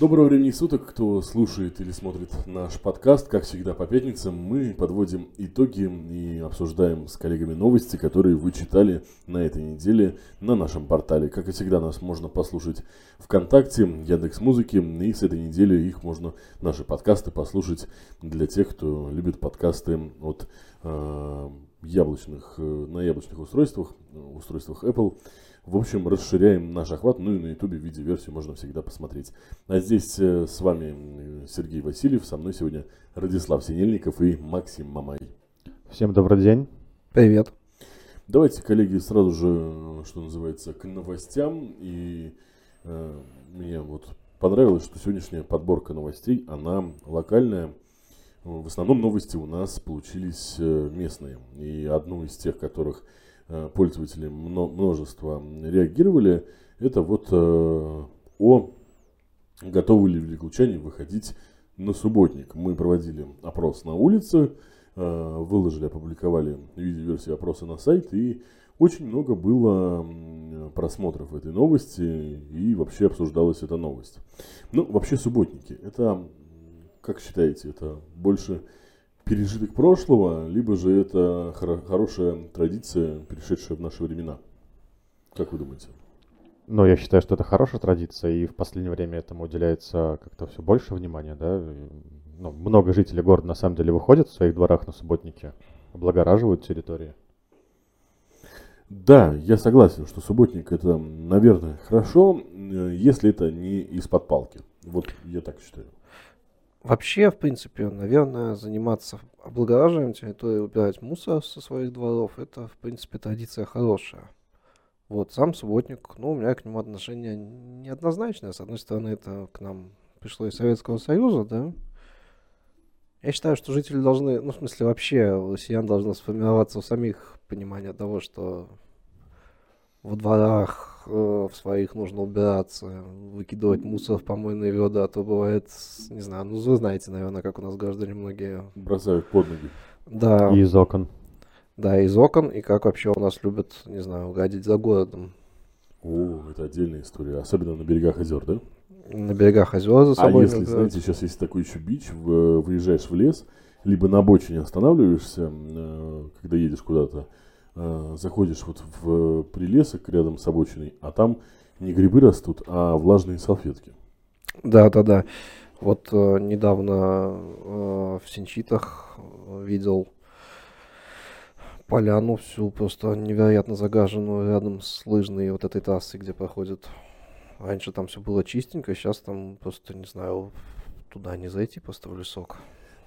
Доброго времени суток, кто слушает или смотрит наш подкаст. Как всегда по пятницам мы подводим итоги и обсуждаем с коллегами новости, которые вы читали на этой неделе на нашем портале. Как и всегда, нас можно послушать ВКонтакте, Яндекс Музыки, и с этой недели их можно, наши подкасты, послушать для тех, кто любит подкасты от э, яблочных, э, на яблочных устройствах, устройствах Apple. В общем, расширяем наш охват, ну и на ютубе в виде версию можно всегда посмотреть. А здесь э, с вами Сергей Васильев, со мной сегодня Радислав Синельников и Максим Мамай. Всем добрый день. Привет. Давайте, коллеги, сразу же, что называется, к новостям. И э, мне вот понравилось, что сегодняшняя подборка новостей, она локальная. В основном новости у нас получились э, местные. И одну из тех, которых Э, пользователи множество реагировали, это вот э, о готовы ли великолучане выходить на субботник. Мы проводили опрос на улице, э, выложили, опубликовали видеоверсию опроса на сайт, и очень много было просмотров этой новости, и вообще обсуждалась эта новость. Ну, вообще субботники, это, как считаете, это больше пережиток прошлого, либо же это хоро- хорошая традиция, перешедшая в наши времена. Как вы думаете? Ну, я считаю, что это хорошая традиция, и в последнее время этому уделяется как-то все больше внимания, да. Ну, много жителей города на самом деле выходят в своих дворах на субботники, облагораживают территории. Да, я согласен, что субботник это, наверное, хорошо, э, если это не из-под палки. Вот я так считаю. Вообще, в принципе, наверное, заниматься облагораживанием территории, убирать мусор со своих дворов, это, в принципе, традиция хорошая. Вот, сам субботник, ну, у меня к нему отношение неоднозначное. С одной стороны, это к нам пришло из Советского Союза, да. Я считаю, что жители должны, ну, в смысле, вообще, у россиян должно сформироваться у самих понимание того, что во дворах э, в своих нужно убираться, выкидывать мусор в помойные ведра, а то бывает, не знаю, ну вы знаете, наверное, как у нас граждане многие... Бросают под ноги. Да. И из окон. Да, из окон, и как вообще у нас любят, не знаю, гадить за городом. О, это отдельная история, особенно на берегах озер, да? На берегах озер за а собой. А если, знаете, сейчас есть такой еще бич, в, выезжаешь в лес, либо на обочине останавливаешься, э, когда едешь куда-то, э, заходишь вот в прилесок рядом с обочиной, а там не грибы растут, а влажные салфетки. Да, да, да. Вот э, недавно э, в Синчитах видел поляну всю просто невероятно загаженную рядом с лыжной вот этой трассой, где проходит. Раньше там все было чистенько, сейчас там просто, не знаю, туда не зайти просто в лесок.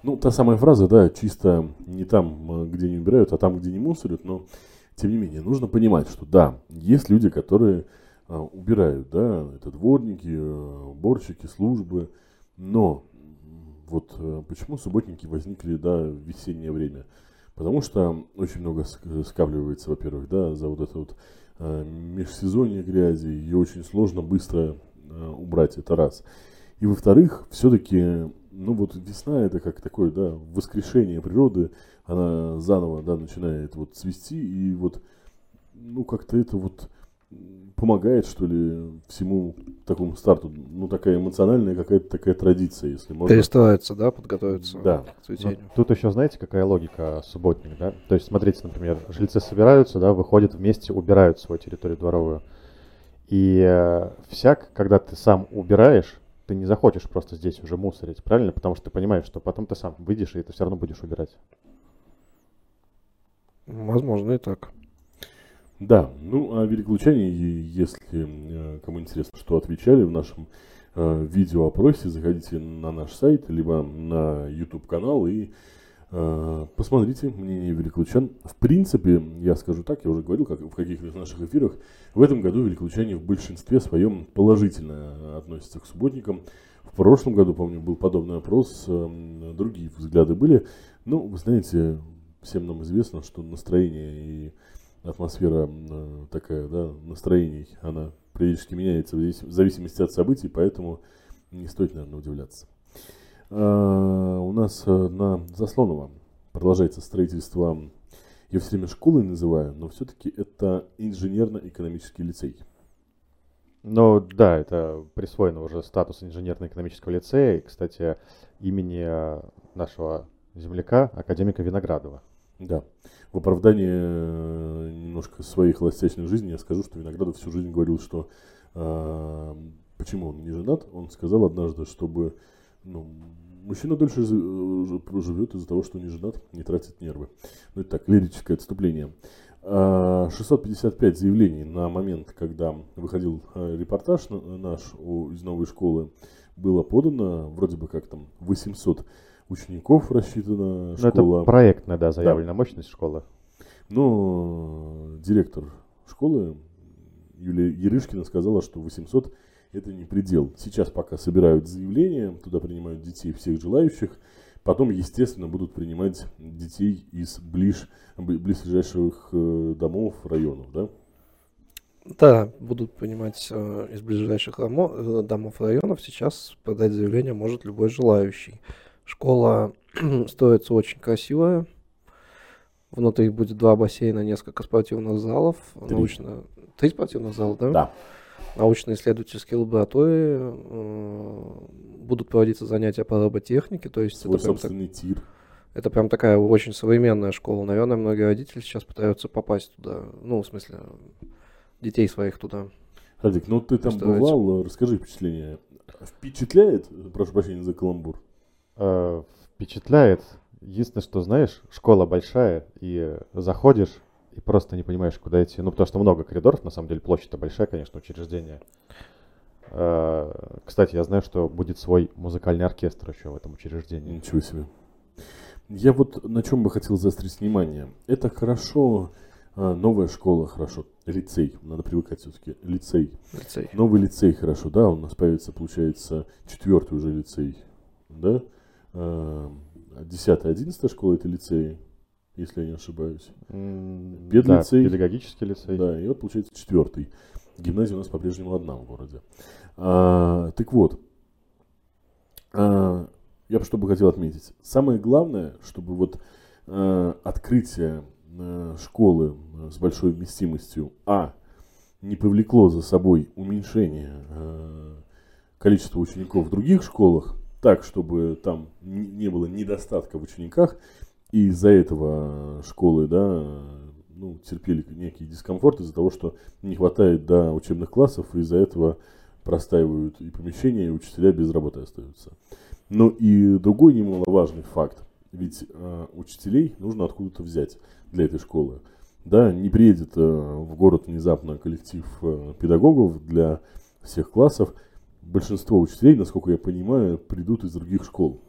Ну, та самая фраза, да, чисто не там, где не убирают, а там, где не мусорят, но тем не менее, нужно понимать, что да, есть люди, которые а, убирают, да, это дворники, а, уборщики, службы, но вот а, почему субботники возникли, да, в весеннее время? Потому что очень много скапливается, во-первых, да, за вот это вот а, межсезонье грязи, ее очень сложно быстро а, убрать, это раз. И во-вторых, все-таки ну вот весна это как такое, да, воскрешение природы, она заново, да, начинает вот цвести, и вот, ну, как-то это вот помогает, что ли, всему такому старту, ну, такая эмоциональная какая-то такая традиция, если можно. Перестроиться, да, подготовиться да. к цветению. Ну, тут еще, знаете, какая логика субботник, да? То есть, смотрите, например, жильцы собираются, да, выходят вместе, убирают свою территорию дворовую. И э, всяк, когда ты сам убираешь, ты не захочешь просто здесь уже мусорить, правильно? Потому что ты понимаешь, что потом ты сам выйдешь, и ты все равно будешь убирать. Возможно, и так. Да, ну а великолучане, если э, кому интересно, что отвечали в нашем э, видеоопросе, заходите на наш сайт, либо на YouTube канал и посмотрите мнение великолучан. В принципе, я скажу так, я уже говорил как, в каких-то наших эфирах, в этом году великолучане в большинстве своем положительно относятся к субботникам. В прошлом году, помню, был подобный опрос, э, другие взгляды были. Ну, вы знаете, всем нам известно, что настроение и атмосфера э, такая, да, настроений, она периодически меняется в зависимости от событий, поэтому не стоит, наверное, удивляться. А, у нас э, на Заслонова продолжается строительство, я все время школой называю, но все-таки это инженерно-экономический лицей. Ну да, это присвоено уже статус инженерно-экономического лицея, и, кстати, имени э, нашего земляка, академика Виноградова. Да. В оправдании э, немножко своей холостячной жизни я скажу, что Виноградов всю жизнь говорил, что э, почему он не женат. Он сказал однажды, чтобы ну, мужчина дольше э, живет из-за того, что не женат, не тратит нервы. Ну это так, лирическое отступление. А, 655 заявлений на момент, когда выходил э, репортаж на- наш из новой школы, было подано, вроде бы как там 800 учеников рассчитана Ну, школа. это проектная, да, заявленная мощность школы. Но директор школы Юлия Ерышкина сказала, что 800 это не предел. Сейчас пока собирают заявления, туда принимают детей всех желающих. Потом, естественно, будут принимать детей из ближ, бли- близлежащих э, домов, районов, да? Да, будут принимать э, из ближайших рамо- э, домов районов. Сейчас подать заявление может любой желающий. Школа строится очень красивая. Внутри будет два бассейна, несколько спортивных залов. Три. Научно... Три спортивных зала, да? Да. Научно-исследовательские лаборатории. э, Будут проводиться занятия по роботехнике. То есть Свой это прям, так- собственный тир. это прям такая очень современная школа. Наверное, многие родители сейчас пытаются попасть туда. Ну, в смысле, детей своих туда. Радик, ну ты там бывал, э, расскажи впечатление. Впечатляет, прошу прощения за каламбур? Э, впечатляет. Единственное, что знаешь, школа большая, и заходишь, и просто не понимаешь, куда идти. Ну, потому что много коридоров, на самом деле, площадь-то большая, конечно, учреждение. Э, Кстати, я знаю, что будет свой музыкальный оркестр еще в этом учреждении. Ничего себе. Я вот на чем бы хотел заострить внимание. Это хорошо, а, новая школа хорошо, лицей, надо привыкать все-таки, лицей. Лицей. Новый лицей хорошо, да, у нас появится, получается, четвертый уже лицей, да? А, Десятая, одиннадцатая школа это лицей, если я не ошибаюсь. Педлицей. Да, педагогический лицей. Да, и вот получается четвертый. Гимназия у нас по-прежнему одна в городе. А, так вот, а, я бы что бы хотел отметить. Самое главное, чтобы вот а, открытие а, школы а, с большой вместимостью, а, не повлекло за собой уменьшение а, количества учеников в других школах, так, чтобы там не было недостатка в учениках, и из-за этого школы, да, ну, терпели некий дискомфорт из-за того, что не хватает, да, учебных классов, и из-за этого простаивают и помещения, и учителя без работы остаются. Но и другой немаловажный факт. Ведь э, учителей нужно откуда-то взять для этой школы. Да, не приедет э, в город внезапно коллектив э, педагогов для всех классов. Большинство учителей, насколько я понимаю, придут из других школ.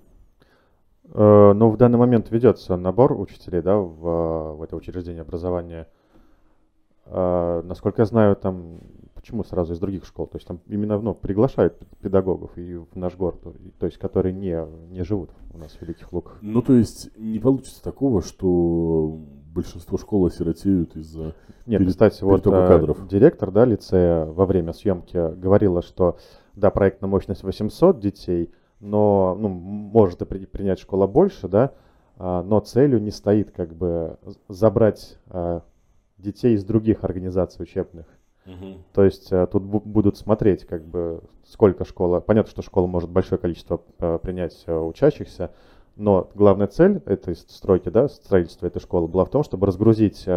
Э, Но в данный момент ведется набор учителей, да, в, в это учреждение образования. Э, Насколько я знаю, там почему сразу из других школ? То есть там именно ну, приглашают педагогов и в наш город, то есть которые не, не живут у нас в Великих Луках. Ну, то есть не получится такого, что большинство школ осиротеют из-за... Нет, Перед- кстати, вот э, кадров. директор, да, лицея во время съемки говорила, что да, проектная мощность 800 детей, но ну, может и при- принять школа больше, да, а, но целью не стоит как бы забрать а, детей из других организаций учебных. То есть э, тут бу- будут смотреть, как бы, сколько школа. Понятно, что школа может большое количество принять учащихся, но главная цель этой стройки, да, строительства этой школы была в том, чтобы разгрузить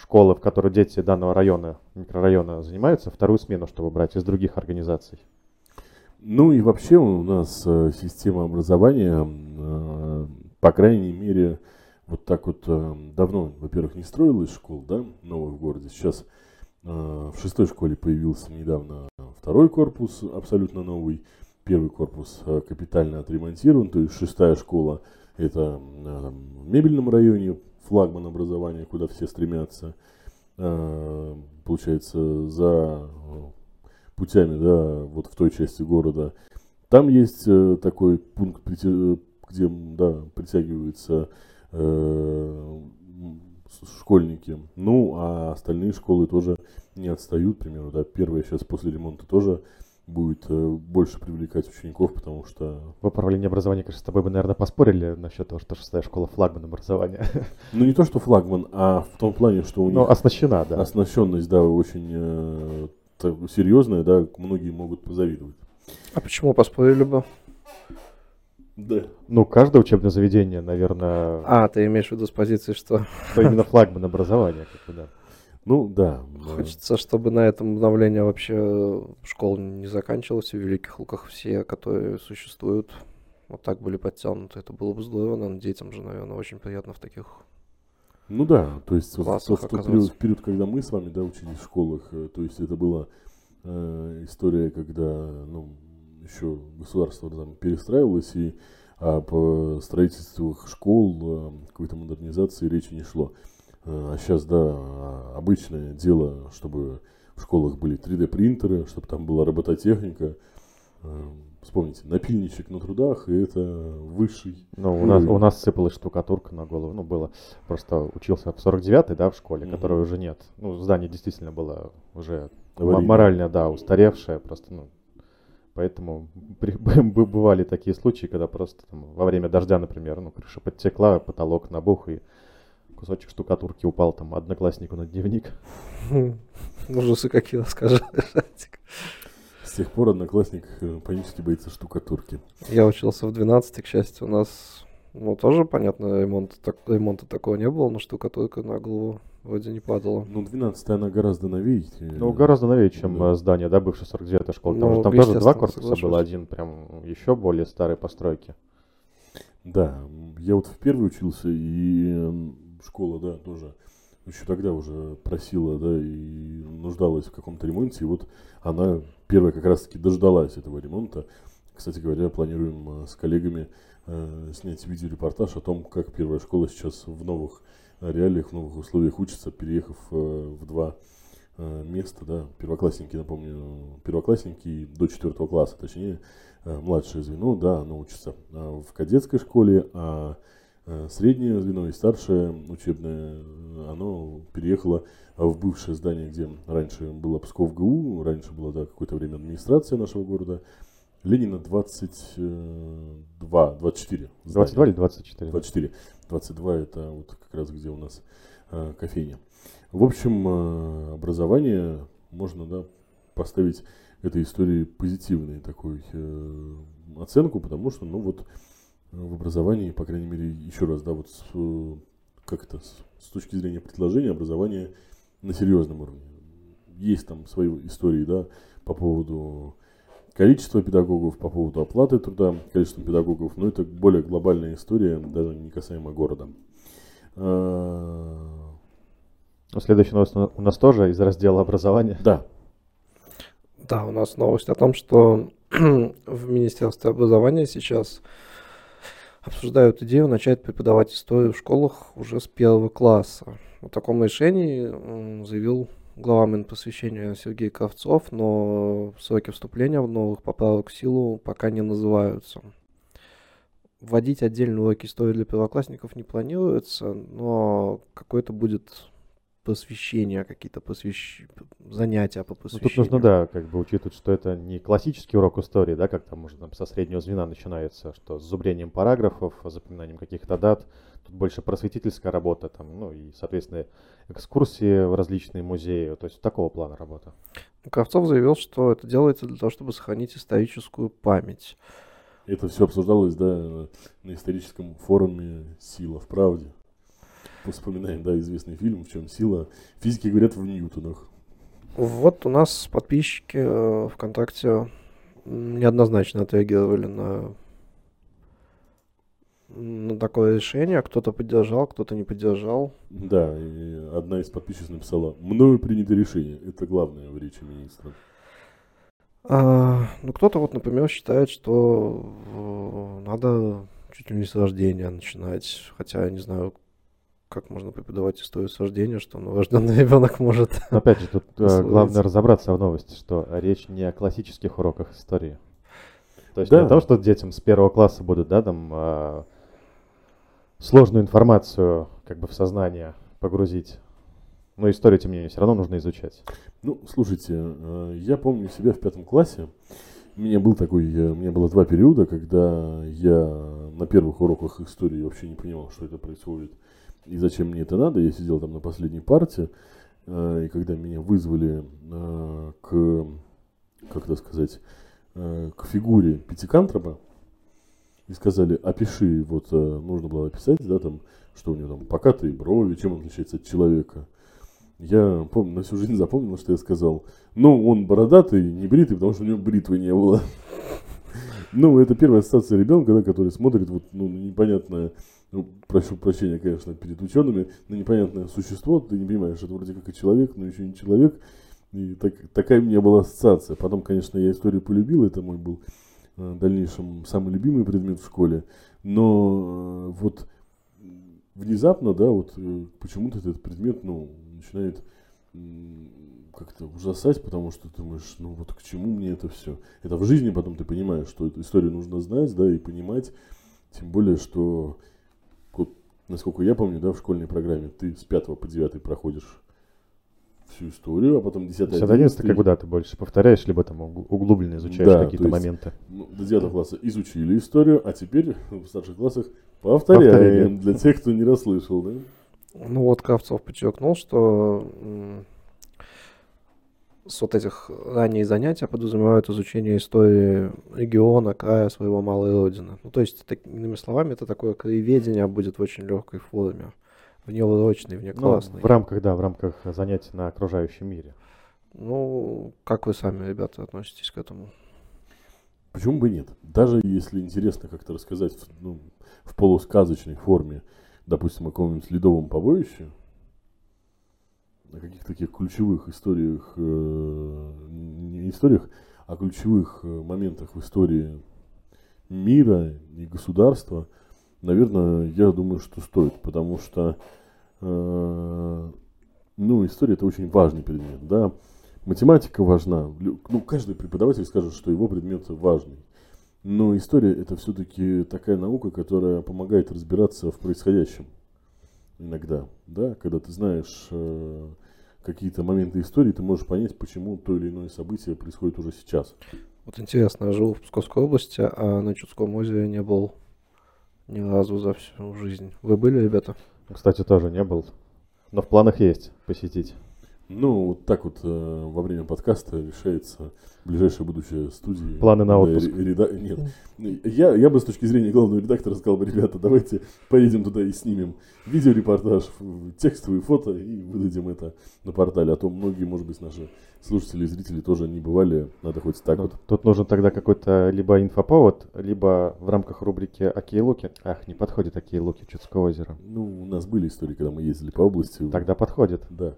школы, в которой дети данного района, микрорайона занимаются, вторую смену, чтобы брать из других организаций. Ну и вообще у нас э, система образования, э, по крайней мере, вот так вот э, давно, во-первых, не строилась школ, да, новых в городе. Сейчас в шестой школе появился недавно второй корпус, абсолютно новый. Первый корпус капитально отремонтирован, то есть шестая школа это в мебельном районе, флагман образования, куда все стремятся. Получается, за путями, да, вот в той части города. Там есть э, такой пункт, где, да, притягиваются э, школьники. Ну, а остальные школы тоже не отстают, к примеру, да, первая сейчас после ремонта тоже будет э, больше привлекать учеников, потому что, В управлении образования, конечно, с тобой бы, наверное, поспорили насчет того, что шестая школа флагман образования. ну, не то, что флагман, а в том плане, что у них Ну, оснащена, да. оснащенность, да, очень э, так серьезное, да, многие могут позавидовать. А почему поспорили бы? Да. Ну, каждое учебное заведение, наверное, А, ты имеешь в виду с позиции, что что именно флагман образования, как бы, да. Ну, да. да. хочется, чтобы на этом обновление вообще школ не заканчивалось, и в Великих Луках все, которые существуют, вот так были подтянуты. Это было бы здорово, наверное, детям же, наверное, очень приятно в таких Ну да, то есть классах в тот оказаться. период, период, когда мы с вами, да, учились в школах, э, то есть это была э, история, когда, ну, еще государство там перестраивалось, и о по строительству школ, э, какой-то модернизации речи не шло. Э, А сейчас, да, а, обычное дело, чтобы в школах были 3D-принтеры, чтобы там была робототехника. Вспомните, напильничек на трудах, и это высший Ну, у нас, у нас сыпалась штукатурка на голову. Ну, было. Просто учился в 49-й, да, в школе, Мгм. которой уже нет. Ну, здание действительно было уже Аварийное. морально, да, устаревшее. Просто, ну, поэтому при- бывали такие случаи, когда просто там, во время дождя, например, ну, крыша подтекла, потолок набух, и кусочек штукатурки упал там однокласснику на дневник. ужасы какие. Шатик. С тех пор одноклассник э, панически боится штукатурки. Я учился в 12 к счастью, у нас, ну, тоже, понятно, ремонта, так, ремонта такого не было, но штукатурка на голову вроде не падала. Ну, 12 она гораздо новее. э, Ну, гораздо новее, чем да. э, здание, да, бывшей 49-й школы. Там, Ну, же, там тоже два корпуса соглашусь. было, один прям еще более старой постройки. Да, я вот в первый учился, и школа, да, тоже еще тогда уже просила, да, и нуждалась в каком-то ремонте, и вот она первая как раз-таки дождалась этого ремонта. Кстати говоря, планируем э, с коллегами э, снять видеорепортаж о том, как первая школа сейчас в новых э, реалиях, в новых условиях учится, переехав э, в два э, места, да, первоклассники, напомню, первоклассники до четвертого класса, точнее, э, младшее звено, да, оно учится в кадетской школе, а среднее звено и старшее учебное, э, оно переехало в бывшее здание, где раньше было Псков ГУ, раньше была, да, какое-то время администрация нашего города, Ленина 22, 24. 22 или 24? 24. 22 это вот как раз где у нас э, кофейня. В общем, э, образование можно да, поставить этой истории позитивной такой э, оценку, потому что, ну вот, в образовании, по крайней мере, еще раз, да, вот с, э, как это, с, с точки зрения предложения, образование на серьезном уровне. Есть там свои истории, да, по поводу количества педагогов, по поводу оплаты труда, количеством педагогов, но это более глобальная история, даже не касаемо города. А, Ну, Следующая новость у у нас тоже из раздела образования. Да, Да, у нас новость о том, что в Министерстве образования сейчас обсуждают идею начать преподавать историю в школах уже с первого класса. О таком решении заявил глава Минпросвещения Сергей Кравцов, но сроки вступления в новых поправок в силу пока не называются. Вводить отдельные уроки истории для первоклассников не планируется, но какое-то будет посвящение, какие-то посвящ... занятия по Ну, посвящению. тут нужно, да, как бы учитывать, что это не классический урок истории, да, как там, может, там со среднего звена начинается, что с зубрением параграфов, запоминанием каких-то дат. Тут больше просветительская работа, там, ну и, соответственно, экскурсии в различные музеи, то есть такого плана работа. Кравцов заявил, что это делается для того, чтобы сохранить историческую память. это все обсуждалось, да, на историческом форуме «Сила в правде». Вспоминаем, да, известный фильм, в чем сила. Физики говорят в ньютонах. Вот у нас подписчики э, ВКонтакте неоднозначно отреагировали на, на такое решение. Кто-то поддержал, кто-то не поддержал. Да, и одна из подписчиц написала «Мною принято решение». Это главное в речи министра. А, ну, кто-то вот, например, считает, что э, надо чуть ли не с рождения начинать. Хотя я не знаю, как можно преподавать историю с рождения, что новорожденный ребенок может. Но опять же, тут э, главное разобраться в новости, что речь не о классических уроках истории. То есть Да. не о том, что детям с первого класса будут, да, там э, сложную информацию как бы в сознание погрузить. Но историю, тем не менее, все равно нужно изучать. Ну, слушайте, э, я помню себя в пятом классе. У меня был такой, э, у меня было два периода, когда я на первых уроках истории вообще не понимал, что это происходит и зачем мне это надо. Я сидел там на последней парте. э, и когда меня вызвали э, к, как это сказать, э, к фигуре Пятикантропа, и сказали, опиши, вот нужно было описать, да, там, что у него там покатые брови, чем он отличается от человека. Я помню, на всю жизнь запомнил, что я сказал. Ну, он бородатый, не бритый, потому что у него бритвы не было. Ну, это первая ассоциация ребенка, да, который смотрит вот, ну, непонятное, прошу прощения, конечно, перед учеными, на непонятное существо, ты не понимаешь, это вроде как и человек, но еще не человек. И так, такая у меня была ассоциация. Потом, конечно, я историю полюбил, это мой был э, в дальнейшем самый любимый предмет в школе. Но э, вот внезапно, да, вот э, почему-то этот предмет, ну, начинает как-то ужасать, потому что ты думаешь, ну вот к чему мне это все. Это в жизни потом ты понимаешь, что эту историю нужно знать, да, и понимать. Тем более, что, насколько я помню, да, в школьной программе ты с 5 по 9 проходишь всю историю, а потом 10 11 11 как бы да, ты больше повторяешь, либо там углубленно изучаешь да, какие-то моменты. Ну, до 9 класса изучили историю, а теперь в старших классах повторяем Повторяли. для тех, кто не расслышал, да? Ну вот Кравцов подчеркнул, что с вот этих ранних занятий подразумевают изучение истории региона, края своего малой родины. Ну, то есть, так, иными словами, это такое краеведение будет в очень легкой форме, внеурочной, внеклассной. Ну, в рамках, да, в рамках занятий на окружающем мире. Ну, как вы сами, ребята, относитесь к этому? Почему бы нет? Даже если интересно как-то рассказать ну, в полусказочной форме, допустим, о каком-нибудь ледовом побоище, о каких-то таких ключевых историях, э, не историях, а ключевых э, моментах в истории мира и государства, наверное, я думаю, что стоит, потому что, э, ну, история это очень важный предмет, да, математика важна, ну, каждый преподаватель скажет, что его предмет важный, но история это все-таки такая наука, которая помогает разбираться в происходящем иногда, да, когда ты знаешь э, какие-то моменты истории, ты можешь понять, почему то или иное событие происходит уже сейчас. Вот интересно, я живу в Псковской области, а на Чудском озере не был ни разу за всю жизнь. Вы были, ребята? Кстати, тоже не был. Но в планах есть посетить. Ну, вот так вот э, во время подкаста решается ближайшее будущее студии. Планы на отпуск. Реда... Нет. Я, я бы с точки зрения главного редактора сказал бы, ребята, давайте поедем туда и снимем видеорепортаж, текстовые фото и выдадим это на портале. А то многие, может быть, наши слушатели и зрители тоже не бывали. Надо хоть так ну, вот. Тут нужен тогда какой-то либо инфоповод, либо в рамках рубрики «Окей, Луки». Ах, не подходит «Окей, Луки» Чудского озера. Ну, у нас были истории, когда мы ездили по области. Тогда подходит. Да.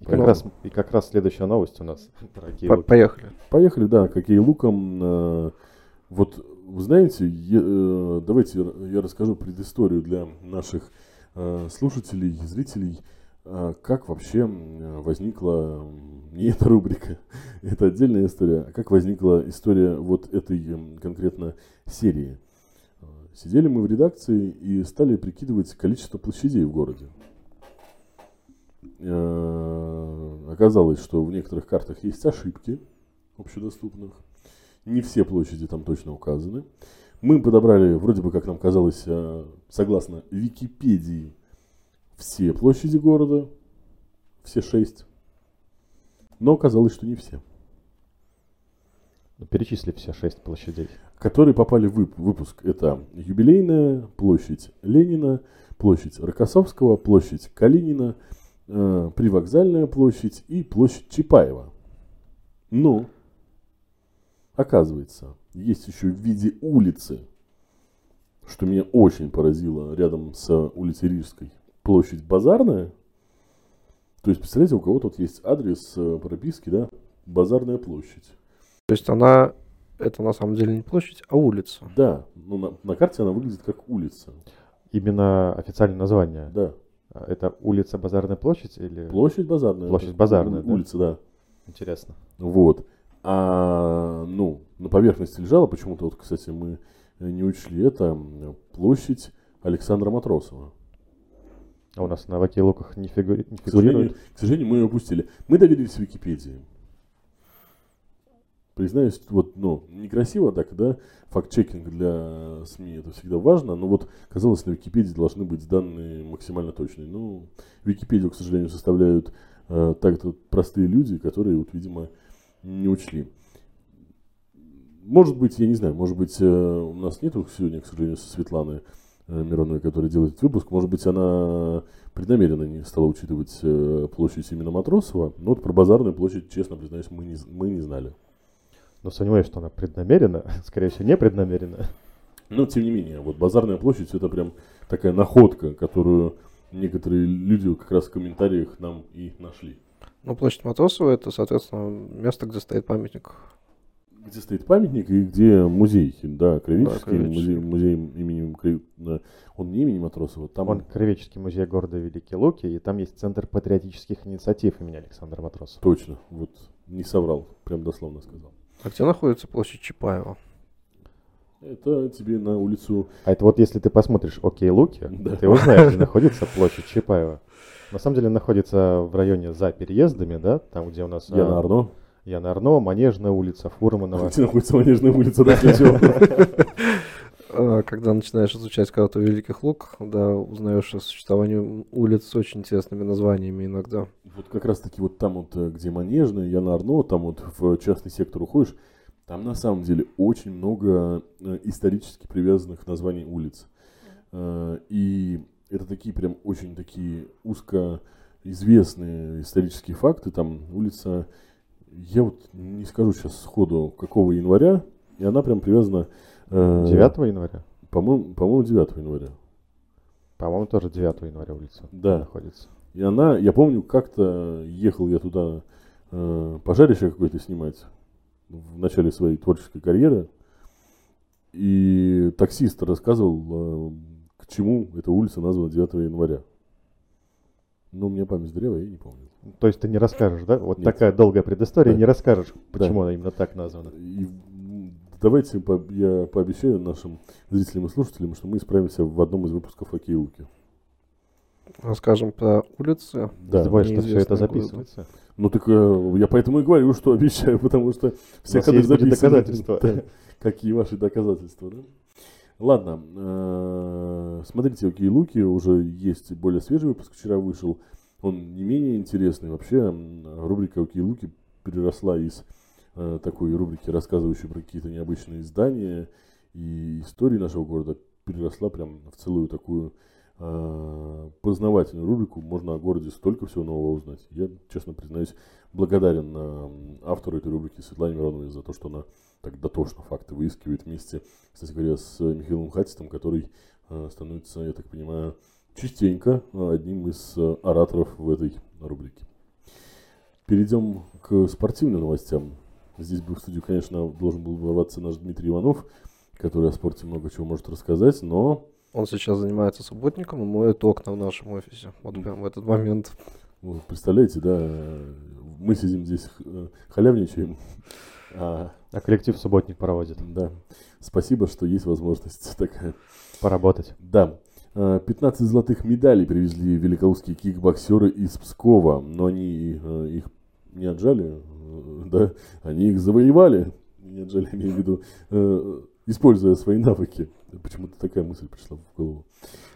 И как, раз, и как раз следующая новость у нас про По Поехали. Поехали, да, какие луком. Э, вот, вы знаете, я, э, давайте я расскажу предысторию для наших э, слушателей, зрителей, э, как вообще возникла не эта рубрика, это отдельная история, а как возникла история вот этой конкретно серии. Сидели мы в редакции и стали прикидывать количество площадей в городе. Э, оказалось, что в некоторых картах есть ошибки общедоступных. Не все площади там точно указаны. Мы подобрали, вроде бы, как нам казалось, э, согласно Википедии, все площади города, все шесть. Но оказалось, что не все. Перечисли все шесть площадей. Которые попали в выпуск. Это Юбилейная, площадь Ленина, площадь Рокоссовского, площадь Калинина, э, Привокзальная площадь и площадь Чапаева. Но, оказывается, есть еще в виде улицы, что меня очень поразило, рядом с улицей Рижской, площадь Базарная. То есть, представляете, у кого тут есть адрес э, прописки, да, Базарная площадь. То есть она, это на самом деле не площадь, а улица. Да, но на, на карте она выглядит как улица. Именно официальное название. Да. Это улица Базарная площадь или? Площадь Базарная. Площадь Базарная, да? Улица, да. Интересно. Вот. А, ну, на поверхности лежала почему-то, вот, кстати, мы не учли это, площадь Александра Матросова. А у нас на Вакилуках не, фигури... не фигурирует? К сожалению, к сожалению, мы ее упустили. Мы доверились Википедии признаюсь, вот, ну, некрасиво так, да, факт-чекинг для СМИ это всегда важно, но вот, казалось, на Википедии должны быть данные максимально точные. Ну, Википедию, к сожалению, составляют э, так вот простые люди, которые, вот, видимо, не учли. Может быть, я не знаю, может быть, э, у нас нету сегодня, к сожалению, со Светланы э, Мироновой, которая делает этот выпуск, может быть, она преднамеренно не стала учитывать э, площадь именно Матросова, но вот про базарную площадь, честно признаюсь, мы не, мы не знали. Но сомневаюсь, что она преднамеренно, скорее всего, не преднамеренно. Но, тем не менее, вот базарная площадь это прям такая находка, которую некоторые люди как раз в комментариях нам и нашли. Ну, площадь Матросова это, соответственно, место, где стоит памятник. Где стоит памятник и где музей, да, Кривический, Да, Кривический. музей, музей имени, Кри- да, он не имени Матросова, там Вон Кривеческий музей города Великие Луки, и там есть Центр патриотических инициатив имени Александра Матросова. точно, вот не соврал, прям дословно сказал. А где находится площадь Чапаева? Это тебе на улицу, А это вот если ты посмотришь «Окей, Луки», Да. ты узнаешь, где находится площадь Чапаева. На самом деле находится в районе за переездами, да, там, где у нас а, Яна Арно, Яна Арно, Манежная улица, Фурманова. где находится Манежная улица, да? А, Когда начинаешь изучать карту Великих Луг, да, узнаешь о существовании улиц с очень интересными названиями иногда. Вот как раз таки вот там вот, э, где Манежная, Яна Арно, там вот в частный сектор уходишь, там на самом деле очень много э, исторически привязанных названий улиц. Э, И это такие прям очень такие узко известные исторические факты. Там улица, я вот не скажу сейчас сходу, какого января, и она прям привязана... э, 9 января? По-моему, по-моему, 9 января. По-моему, тоже 9 января улица Да. находится. И она, я помню, как-то ехал я туда э, пожарище какое-то снимать в начале своей творческой карьеры. И таксист рассказывал, э, к чему эта улица названа 9 января. Ну, у меня память древа, я не помню. То есть ты не расскажешь, да? Вот Нет. такая долгая предыстория, Да. не расскажешь, Да. почему она именно так названа. И давайте по- я пообещаю нашим зрителям и слушателям, что мы справимся в одном из выпусков Окей Луки. Расскажем про улицы. Да. Думаешь, что все это записывается? Ну так э, я поэтому и говорю, что обещаю, потому что все ходы записаны. доказательства. Да. Какие ваши доказательства, да? Ладно, э, смотрите, Окей Луки, уже есть более свежий выпуск, вчера вышел. Он не менее интересный. Вообще, рубрика Окей Луки переросла из э, такой рубрики, рассказывающей про какие-то необычные здания и истории нашего города, переросла прям в целую такую э, познавательную рубрику. Можно о городе столько всего нового узнать. Я, честно признаюсь, благодарен э, автору этой рубрики Светлане Мироновой за то, что она так дотошно факты выискивает вместе, кстати говоря, с Михаилом Хатистом, который э, становится, я так понимаю, частенько э, одним из э, ораторов в этой рубрике. Перейдем к спортивным новостям. Здесь бы в студию, конечно, должен был ворваться наш Дмитрий Иванов, который о спорте много чего может рассказать, но Он сейчас занимается субботником и моет окна в нашем офисе. Вот прям в этот момент. вы представляете, да, э, мы сидим здесь, э, халявничаем, а, А коллектив субботник проводит. да, спасибо, что есть возможность такая. Поработать. Да. Э, 15 золотых медалей привезли великолукские кикбоксеры из Пскова, но они э, их не отжали, э, да, они их завоевали, не отжали, имею в виду, э, используя свои навыки. Почему-то такая мысль пришла в голову.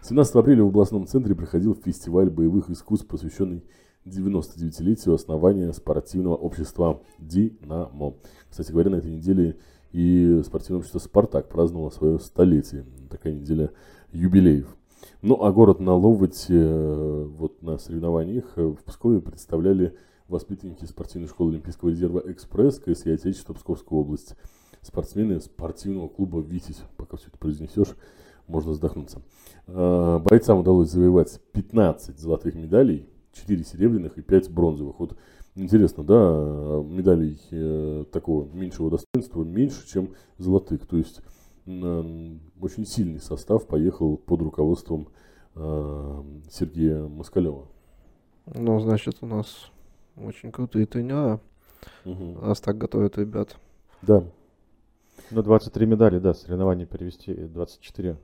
17 апреля в областном центре проходил фестиваль боевых искусств, посвященный 99-летию основания спортивного общества «Динамо». Кстати говоря, на этой неделе и спортивное общество «Спартак» праздновало свое столетие. Такая неделя юбилеев. Ну, а город Наловать э, вот на соревнованиях в Пскове представляли воспитанники спортивной школы Олимпийского резерва «Экспресс» КСИ Отечества Псковской области. Спортсмены спортивного клуба «Витязь». Пока все это произнесешь, можно вздохнуться. Э, Бойцам удалось завоевать 15 золотых медалей, 4 серебряных и 5 бронзовых. Вот интересно, да, медалей э, такого меньшего достоинства меньше, чем золотых. То есть очень сильный состав поехал под руководством э, Сергея Москалева. Ну, значит, у нас очень крутые тренера, Мгм. раз так готовят ребят. Да, Ну, 23 медали, да, соревнования перевести э, 24.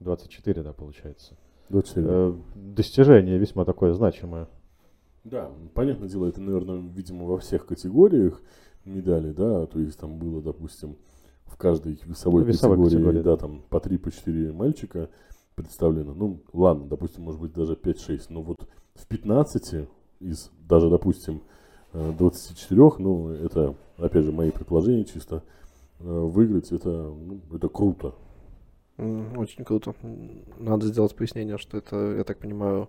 24, да, получается. 27. Э, достижение весьма такое значимое. Да, понятное дело, это, наверное, видимо, во всех категориях медали, да, то есть там было, допустим, в каждой весовой, Весовой категории, категории, да, там по 3, по 4 мальчика представлено. Ну, ладно, допустим, может быть, даже 5-6, но вот в 15 из даже, допустим, э, 24, ну, это, опять же, мои предположения чисто, э, выиграть, это, ну, это круто. Очень круто. Надо сделать пояснение, что это, я так понимаю,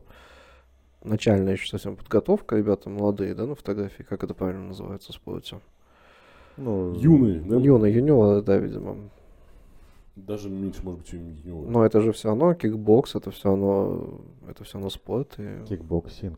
начальная еще совсем подготовка. Ребята молодые, да, на фотографии, как это правильно называется в спорте? Ну, Юные, да? Юные, юниоры, да, видимо. Даже меньше, может быть, чем юниоры. Но это же все равно кикбокс, это все равно, это все равно спорт. И... Кикбоксинг.